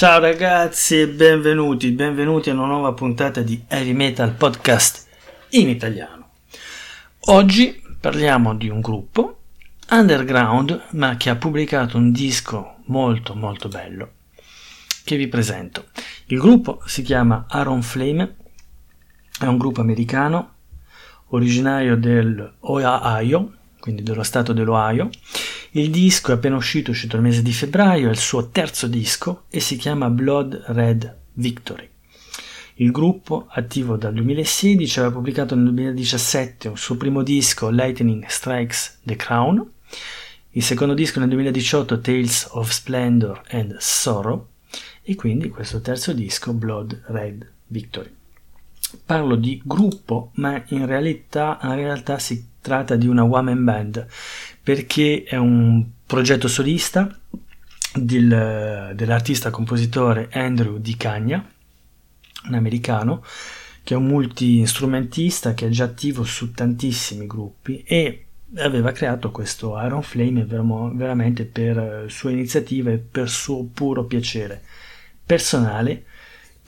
Ciao ragazzi e benvenuti, benvenuti a una nuova puntata di Heavy Metal Podcast in italiano. Oggi parliamo di un gruppo underground ma che ha pubblicato un disco molto molto bello che vi presento. Il gruppo si chiama Aaron Flame, è un gruppo americano originario dell'Ohio, quindi dello stato dell'Ohio. Il disco è appena uscito, uscito il mese di febbraio, è il suo terzo disco e si chiama Blood Red Victory. Il gruppo, attivo dal 2016, aveva pubblicato nel 2017 il suo primo disco Lightning Strikes the Crown, il secondo disco nel 2018 Tales of Splendor and Sorrow e quindi questo terzo disco Blood Red Victory. Parlo di gruppo, ma in realtà, in realtà si tratta di una woman band perché è un progetto solista del, dell'artista compositore Andrew Di Cagna, un americano che è un multi-strumentista che è già attivo su tantissimi gruppi e aveva creato questo Iron Flame veramente per sua iniziativa e per suo puro piacere personale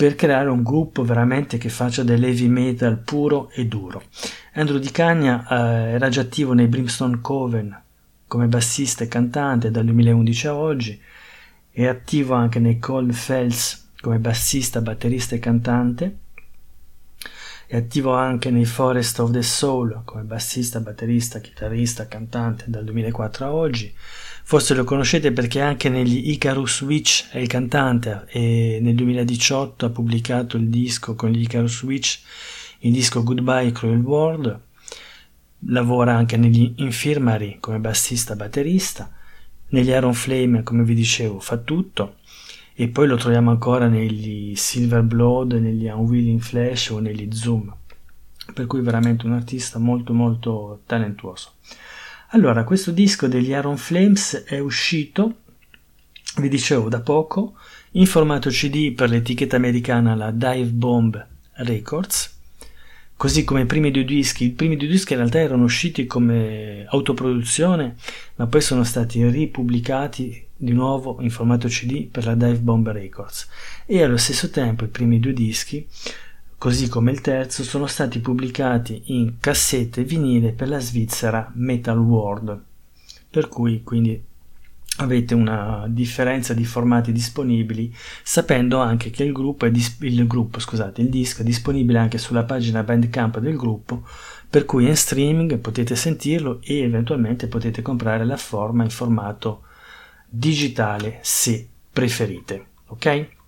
per creare un gruppo veramente che faccia dell'heavy metal puro e duro. Andrew Di Cagna eh, era già attivo nei Brimstone Coven come bassista e cantante dal 2011 a oggi, è attivo anche nei Cold Fells come bassista, batterista e cantante, è attivo anche nei Forest of the Soul come bassista, batterista, chitarrista, cantante dal 2004 a oggi, Forse lo conoscete perché anche negli Icarus Witch è il cantante e nel 2018 ha pubblicato il disco con gli Icarus Witch, il disco Goodbye Cruel World. Lavora anche negli Infirmary come bassista batterista, negli Iron Flame come vi dicevo fa tutto e poi lo troviamo ancora negli Silver Blood, negli Unwilling Flash o negli Zoom. Per cui veramente un artista molto molto talentuoso. Allora, questo disco degli Iron Flames è uscito, vi dicevo da poco, in formato CD per l'etichetta americana la Dive Bomb Records, così come i primi due dischi. I primi due dischi in realtà erano usciti come autoproduzione, ma poi sono stati ripubblicati di nuovo in formato CD per la Dive Bomb Records e allo stesso tempo i primi due dischi così come il terzo, sono stati pubblicati in cassette vinile per la Svizzera Metal World, per cui quindi avete una differenza di formati disponibili, sapendo anche che il gruppo, è dis- il, gruppo scusate, il disco è disponibile anche sulla pagina Bandcamp del gruppo, per cui in streaming potete sentirlo e eventualmente potete comprare la forma in formato digitale se preferite, ok?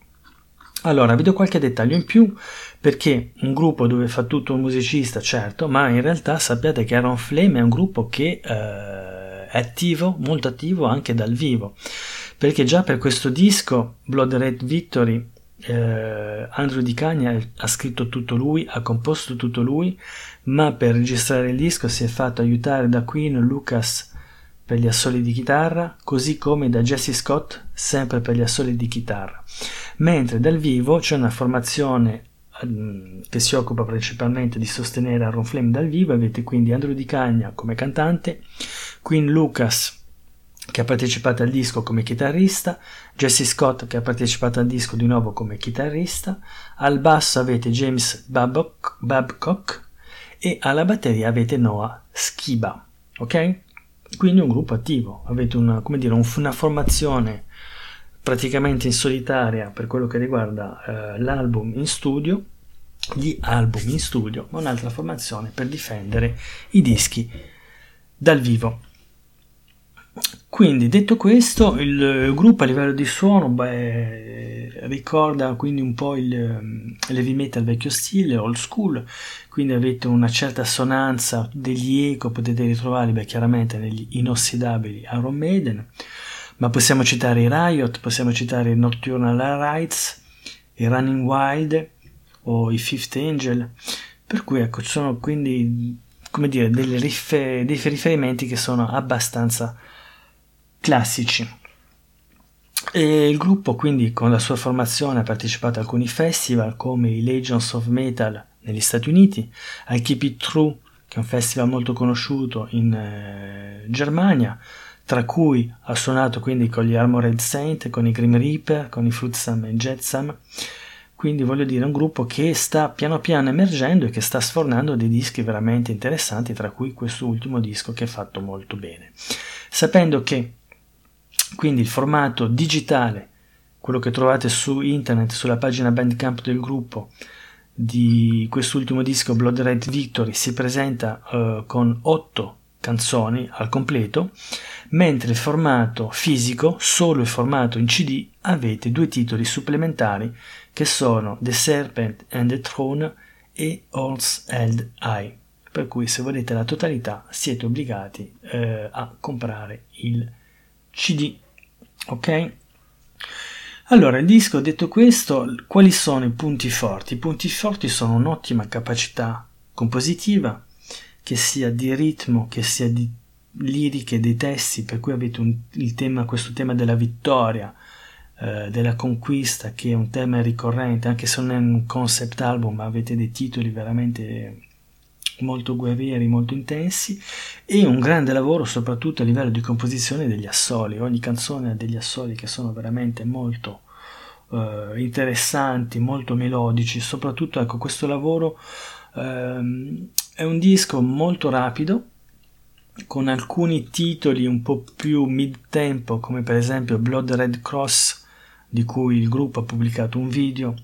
Allora, vi do qualche dettaglio in più perché un gruppo dove fa tutto un musicista, certo, ma in realtà sappiate che Iron Flame è un gruppo che eh, è attivo, molto attivo anche dal vivo, perché già per questo disco, Blood Red Victory, eh, Andrew Di Cagna ha scritto tutto lui, ha composto tutto lui, ma per registrare il disco si è fatto aiutare da Queen Lucas per gli assoli di chitarra, così come da Jesse Scott sempre per gli assoli di chitarra. Mentre dal vivo c'è una formazione ehm, che si occupa principalmente di sostenere Aaron Flame dal vivo, avete quindi Andrew Di Cagna come cantante, Queen Lucas che ha partecipato al disco come chitarrista, Jesse Scott che ha partecipato al disco di nuovo come chitarrista, al basso avete James Babcock, Babcock e alla batteria avete Noah Schiba, ok? Quindi un gruppo attivo, avete una, dire, una formazione praticamente in solitaria per quello che riguarda eh, l'album in studio, gli album in studio, ma un'altra formazione per difendere i dischi dal vivo. Quindi detto questo, il gruppo a livello di suono beh, ricorda quindi un po' il, il heavy metal vecchio stile, old school, quindi avete una certa assonanza degli eco, potete ritrovarli beh, chiaramente negli inossidabili Iron Maiden, ma possiamo citare i Riot, possiamo citare i Nocturnal Rights, i Running Wild o i Fifth Angel, per cui ecco ci sono quindi come dire dei riferimenti che sono abbastanza classici. E il gruppo quindi con la sua formazione ha partecipato a alcuni festival come i Legions of Metal negli Stati Uniti, al Keep It True che è un festival molto conosciuto in eh, Germania, tra cui ha suonato quindi con gli Armored Saint, con i Grim Reaper, con i Fruitsam e Jetsam, quindi voglio dire un gruppo che sta piano piano emergendo e che sta sfornando dei dischi veramente interessanti, tra cui questo ultimo disco che è fatto molto bene. Sapendo che quindi il formato digitale, quello che trovate su internet, sulla pagina Bandcamp del gruppo, di quest'ultimo disco Blood Red Victory si presenta uh, con 8 canzoni al completo, mentre il formato fisico, solo il formato in CD, avete due titoli supplementari che sono The Serpent and the Throne e All's Held Eye. Per cui se volete la totalità siete obbligati eh, a comprare il CD. Ok? Allora, il disco, detto questo, quali sono i punti forti? I punti forti sono un'ottima capacità compositiva, che sia di ritmo, che sia di liriche dei testi, per cui avete un, tema, questo tema della vittoria, eh, della conquista, che è un tema ricorrente, anche se non è un concept album, ma avete dei titoli veramente molto guerrieri, molto intensi e un grande lavoro soprattutto a livello di composizione degli assoli. Ogni canzone ha degli assoli che sono veramente molto eh, interessanti, molto melodici, soprattutto ecco questo lavoro ehm, è un disco molto rapido con alcuni titoli un po' più mid tempo come per esempio Blood Red Cross di cui il gruppo ha pubblicato un video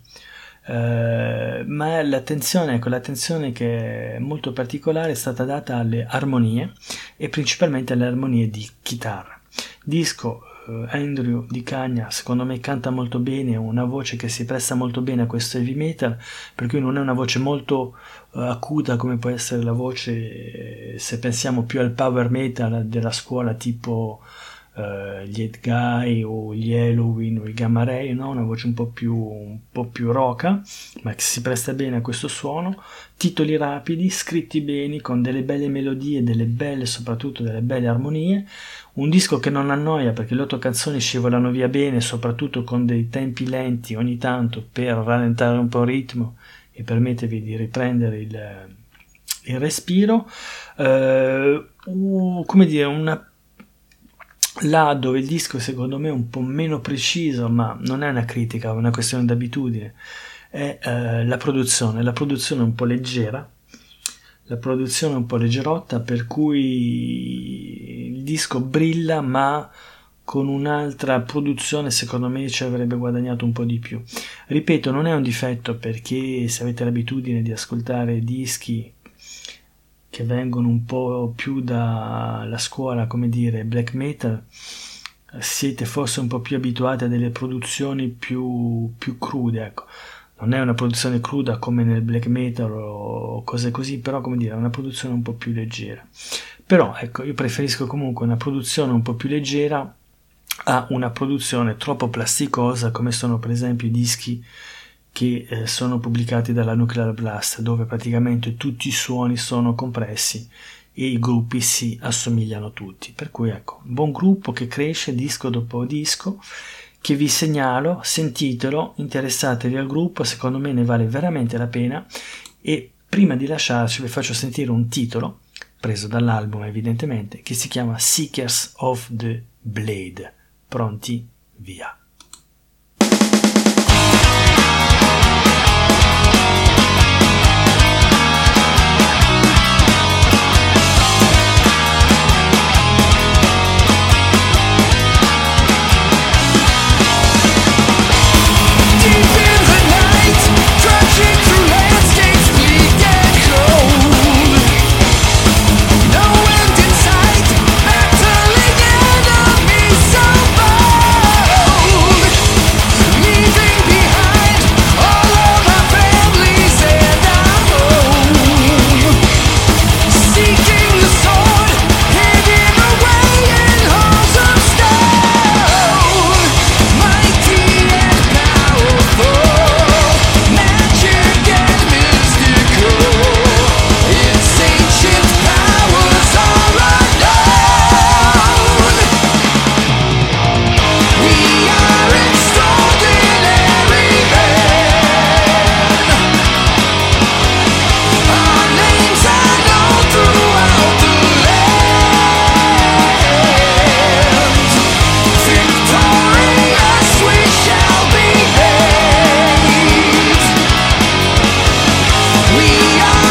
eh, ma l'attenzione, ecco, l'attenzione che è molto particolare è stata data alle armonie e principalmente alle armonie di chitarra. Disco eh, Andrew di Cagna secondo me canta molto bene, ha una voce che si presta molto bene a questo heavy metal, per cui non è una voce molto acuta come può essere la voce, eh, se pensiamo più al power metal della scuola tipo uh, gli Edguy o gli Halloween o i Gamma Ray, no? una voce un po' più, un po' più roca, ma che si presta bene a questo suono, titoli rapidi, scritti bene, con delle belle melodie, delle belle, soprattutto delle belle armonie, un disco che non annoia perché le otto canzoni scivolano via bene, soprattutto con dei tempi lenti ogni tanto per rallentare un po' il ritmo e permettervi di riprendere il, il respiro. Uh, come dire, una là dove il disco secondo me è un po' meno preciso, ma non è una critica, è una questione d'abitudine, è eh, la produzione, la produzione un po' leggera, la produzione un po' leggerotta, per cui il disco brilla, ma con un'altra produzione secondo me ci avrebbe guadagnato un po' di più. Ripeto, non è un difetto perché se avete l'abitudine di ascoltare dischi che vengono un po' più dalla scuola, come dire, black metal, siete forse un po' più abituati a delle produzioni più, più crude, ecco. Non è una produzione cruda come nel black metal o cose così, però come dire, è una produzione un po' più leggera. Però ecco, io preferisco comunque una produzione un po' più leggera a una produzione troppo plasticosa come sono per esempio i dischi che eh, sono pubblicati dalla Nuclear Blast, dove praticamente tutti i suoni sono compressi e i gruppi si assomigliano tutti. Per cui ecco, un buon gruppo che cresce disco dopo disco, che vi segnalo, sentitelo, interessatevi al gruppo, secondo me ne vale veramente la pena e prima di lasciarci vi faccio sentire un titolo preso dall'album evidentemente che si chiama Seekers of the Blade. Pronti? Via. We are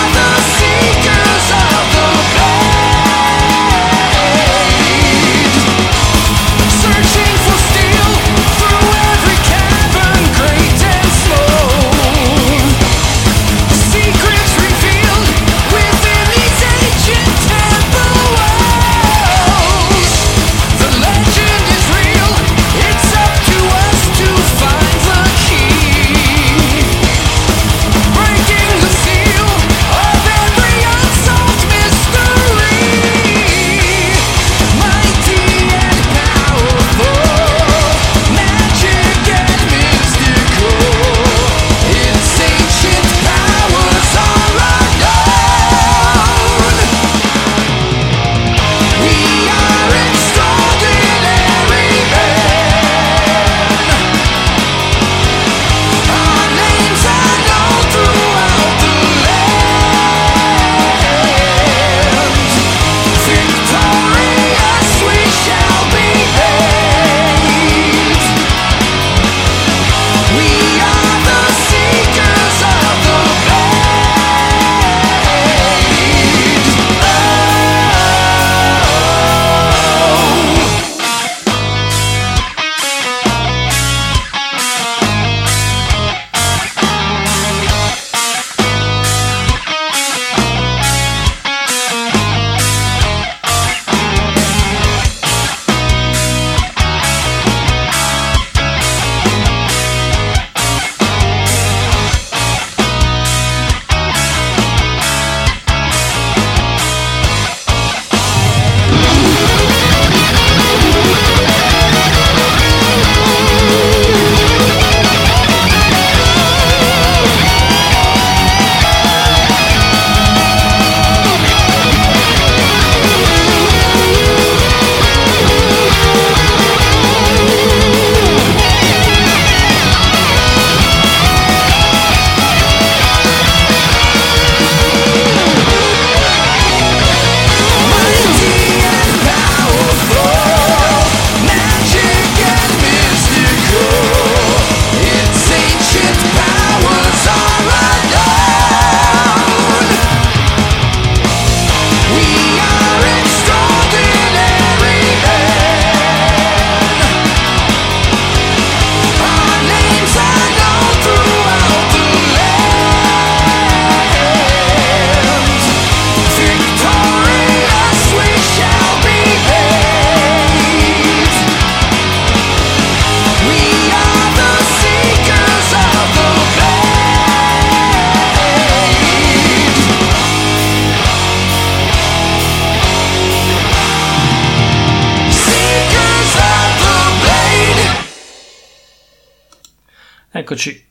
Eccoci.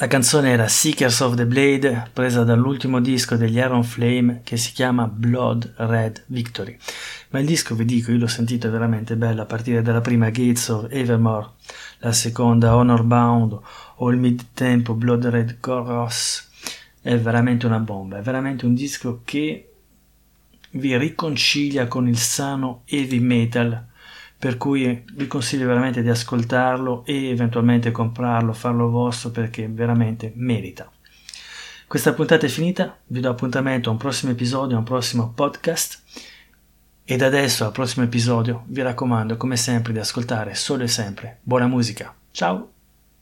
La canzone era Seekers of the Blade, presa dall'ultimo disco degli Iron Flame che si chiama Blood Red Victory. Ma il disco, vi dico, io l'ho sentito veramente bello a partire dalla prima Gates of Evermore, la seconda Honor Bound o il mid-tempo Blood Red Chorus. È veramente una bomba, è veramente un disco che vi riconcilia con il sano heavy metal per cui vi consiglio veramente di ascoltarlo e eventualmente comprarlo, farlo vostro perché veramente merita. Questa puntata è finita, vi do appuntamento a un prossimo episodio, a un prossimo podcast e da adesso al prossimo episodio vi raccomando come sempre di ascoltare solo e sempre buona musica. Ciao!